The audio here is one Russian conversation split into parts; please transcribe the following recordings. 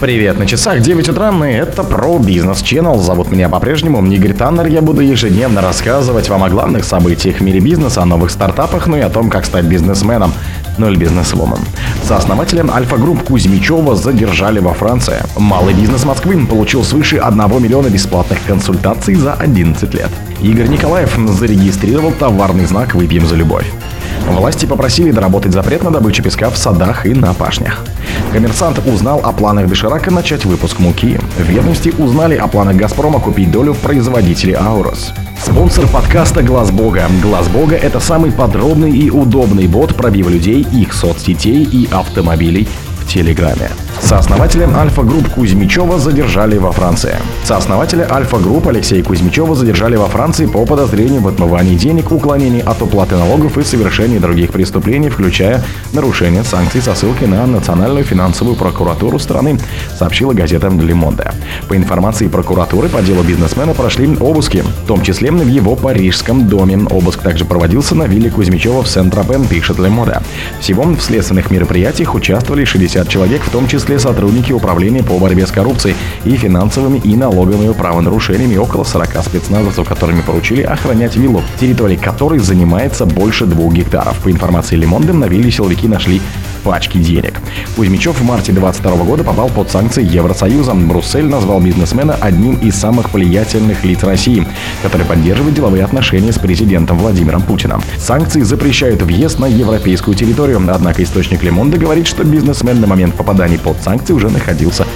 Привет, на часах 9 утра, и это про бизнес Channel. Зовут меня по-прежнему Игорь Таннер. Я буду ежедневно рассказывать вам о главных событиях в мире бизнеса, о новых стартапах, ну и о том, как стать бизнесменом, ну или бизнесвумен. Сооснователя Альфа Групп Кузьмичева задержали во Франции. Малый бизнес Москвы получил свыше 1 миллиона бесплатных консультаций за 11 лет. Игорь Николаев зарегистрировал товарный знак «Выпьем за любовь». Власти попросили доработать запрет на добычу песка в садах и на пашнях. Коммерсант узнал о планах Доширака начать выпуск муки. Ведомости узнали о планах «Газпрома» купить долю в производителе Aurus. Спонсор подкаста «Глаз Бога». «Глаз Бога» — это самый подробный и удобный бот пробива людей, их соцсетей и автомобилей в Телеграме. Сооснователя Альфа Групп Кузьмичева задержали во Франции. Сооснователя Альфа Групп Алексея Кузьмичева задержали во Франции по подозрению в отмывании денег, уклонении от уплаты налогов и совершении других преступлений, включая нарушение санкций со ссылкой на Национальную финансовую прокуратуру страны, сообщила газета Monde. По информации прокуратуры по делу бизнесмена прошли обыски, в том числе в его парижском доме. Обыск также проводился на вилле Кузьмичева в Сент-Тропен, пишет Monde. Всего в следственных мероприятиях участвовали 60 человек, в том числе числе сотрудники Управления по борьбе с коррупцией и финансовыми и налоговыми правонарушениями около 40 спецназовцев, которыми поручили охранять виллу, территория которой занимается больше двух гектаров. По информации Лимонды, на вилле силовики нашли пачки денег. Кузьмичев в марте 2022 года попал под санкции Евросоюза. Бруссель назвал бизнесмена одним из самых влиятельных лиц России, который поддерживает деловые отношения с президентом Владимиром Путиным. Санкции запрещают въезд на европейскую территорию, однако источник Лемонда говорит, что бизнесмен на момент попадания под санкции уже находился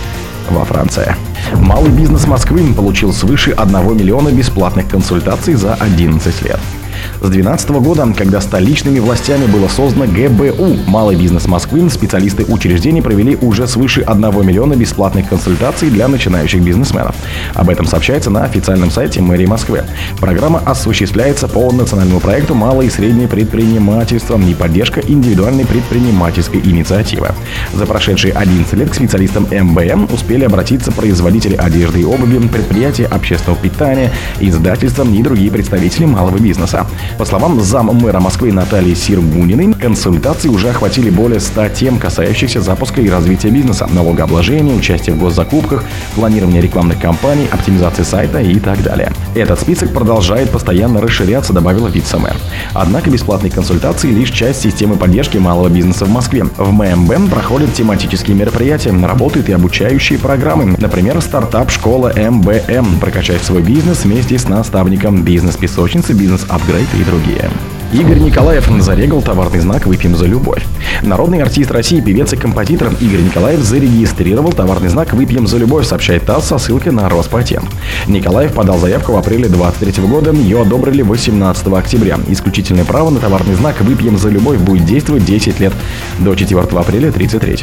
во Франции. Малый бизнес Москвы получил свыше 1 миллиона бесплатных консультаций за 11 лет. С 2012 года, когда столичными властями было создано ГБУ, малый бизнес Москвы, специалисты учреждений провели уже свыше 1 миллиона бесплатных консультаций для начинающих бизнесменов. Об этом сообщается на официальном сайте мэрии Москвы. Программа осуществляется по национальному проекту «Малое и среднее предпринимательство» и поддержка индивидуальной предпринимательской инициативы. За прошедшие 11 лет к специалистам МБМ успели обратиться производители одежды и обуви, предприятия общественного питания, издательства и другие представители малого бизнеса. По словам зам мэра Москвы Натальи Сиргуниной, консультации уже охватили более 100 тем, касающихся запуска и развития бизнеса, налогообложения, участия в госзакупках, планирования рекламных кампаний, оптимизации сайта и так далее. Этот список продолжает постоянно расширяться, добавила вице-мэр. Однако бесплатные консультации лишь часть системы поддержки малого бизнеса в Москве. В ММБ проходят тематические мероприятия, работают и обучающие программы. Например, стартап-школа МБМ. Прокачать свой бизнес вместе с наставником бизнес-песочницы, бизнес-апгрейд и другие. Игорь Николаев зарегал товарный знак. «Выпьем за любовь». Народный артист России, певец и композитор Игорь Николаев зарегистрировал товарный знак. «Выпьем за любовь», сообщает ТАСС со ссылкой на Роспатент. Николаев подал заявку в апреле 2023 года, ее одобрили 18 октября. Исключительное право на товарный знак. «Выпьем за любовь» будет действовать 10 лет, до 4 апреля 33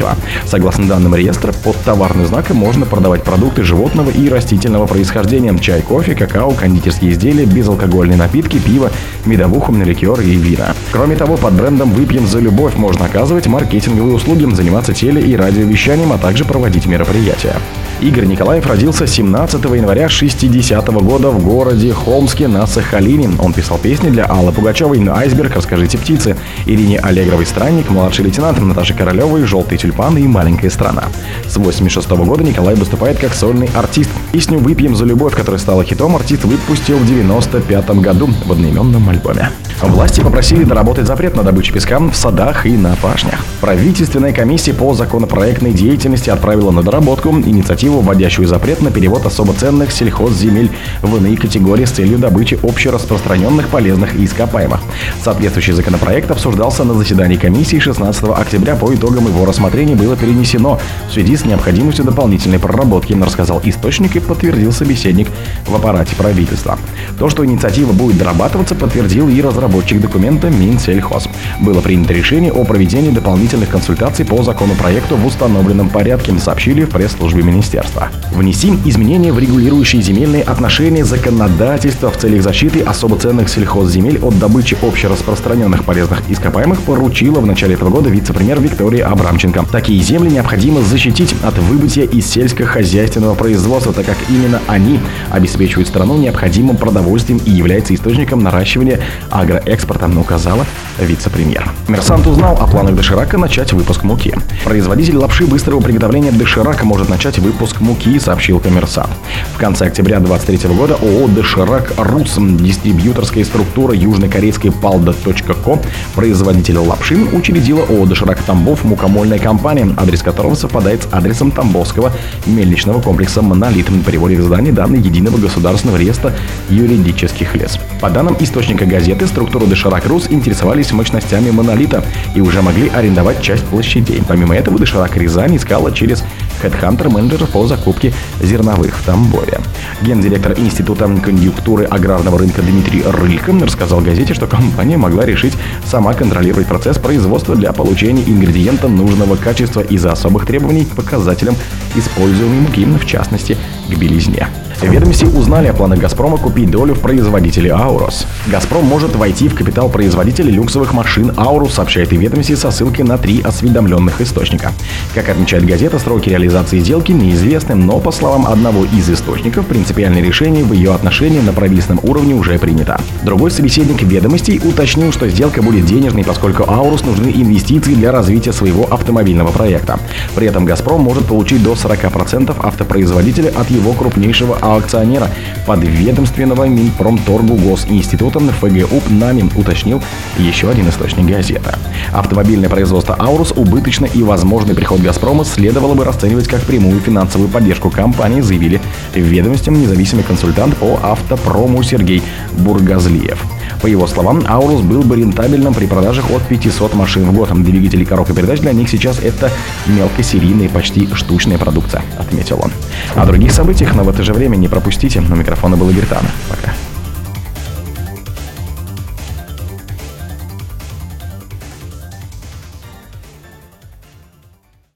Согласно данным реестра, под товарным знаком можно продавать продукты животного и растительного происхождения, чай, кофе, какао, кондитерские изделия, безалкогольные напитки, пиво, медовуху, ликер и вина. Кроме того, под брендом «Выпьем за любовь» можно оказывать маркетинговые услуги, заниматься теле- и радиовещанием, а также проводить мероприятия. Игорь Николаев родился 17 января 60 -го года в городе Холмске на Сахалине. Он писал песни для Аллы Пугачевой «Айсберг», «Расскажите птицы», Ирине Аллегровой «Странник», «Младший лейтенант», Наташи Королевой «Желтый тюльпан» и «Маленькая страна». С 86 -го года Николай выступает как сольный артист. Песню «Выпьем за любовь», которая стала хитом, артист выпустил в 95 году в одноименном альбоме. Власти попросили доработать запрет на добычу песка в садах и на пашнях. Правительственная комиссия по законопроектной деятельности отправила на доработку инициативу, вводящую запрет на перевод особо ценных сельхозземель в иные категории с целью добычи общераспространенных полезных ископаемых. Соответствующий законопроект обсуждался на заседании комиссии 16 октября. По итогам его рассмотрения было перенесено в связи с необходимостью дополнительной проработки, рассказал источник и подтвердил собеседник в аппарате правительства. То, что инициатива будет дорабатываться, подтвердил и разработчик разработчик документа Минсельхоз. Было принято решение о проведении дополнительных консультаций по законопроекту в установленном порядке, сообщили в пресс-службе министерства. Внеси изменения в регулирующие земельные отношения законодательства в целях защиты особо ценных сельхозземель от добычи общераспространенных полезных ископаемых поручила в начале этого года вице-премьер Виктория Абрамченко. Такие земли необходимо защитить от выбытия из сельскохозяйственного производства, так как именно они обеспечивают страну необходимым продовольствием и являются источником наращивания агро экспорта, указала вице-премьер. Коммерсант узнал о планах Доширака начать выпуск муки. Производитель лапши быстрого приготовления Доширак может начать выпуск муки, сообщил коммерсант. В конце октября 2023 года ООО Доширак Рус, дистрибьюторская структура южнокорейской Palda.co, производитель лапши, учредила ООО Доширак Тамбов мукомольная компания, адрес которого совпадает с адресом Тамбовского мельничного комплекса «Монолит». Приводит к зданию данные Единого государственного реестра юридических лиц. По данным источника газеты, структуру Доширак Рус интересовались мощностями «Монолита» и уже могли арендовать часть площадей. Помимо этого, Доширак Рязань искала через HeadHunter менеджера по закупке зерновых в Тамбове. Гендиректор Института конъюнктуры аграрного рынка Дмитрий Рылько рассказал газете, что компания могла решить сама контролировать процесс производства для получения ингредиента нужного качества из-за особых требований к показателям используемой муки, в частности, к белизне. Ведомости узнали о планах «Газпрома» купить долю в производителе «Аурос». «Газпром» может войти в капитал производителя люксовых машин «Аурус», сообщает и ведомости со ссылкой на три осведомленных источника. Как отмечает газета, сроки реализации сделки неизвестны, но, по словам одного из источников, принципиальное решение в ее отношении на правительственном уровне уже принято. Другой собеседник ведомостей уточнил, что сделка будет денежной, поскольку «Аурус» нужны инвестиции для развития своего автомобильного проекта. При этом «Газпром» может получить до 40% автопроизводителя от его крупнейшего акционера подведомственного Минпромторгу Госинститута ФГУП НАМИ, уточнил еще один источник газеты. Автомобильное производство «Аурус» убыточно и возможный приход «Газпрома» следовало бы расценивать как прямую финансовую поддержку компании, заявили в ведомстве независимый консультант по автопрому Сергей Бургазлиев. По его словам, Аурус был бы рентабельным при продажах от 500 машин в год. Двигатели коробка передач для них сейчас это мелкосерийная, почти штучная продукция, отметил он. О других событиях, но в это же время не пропустите. На микрофона был Игорь Пока.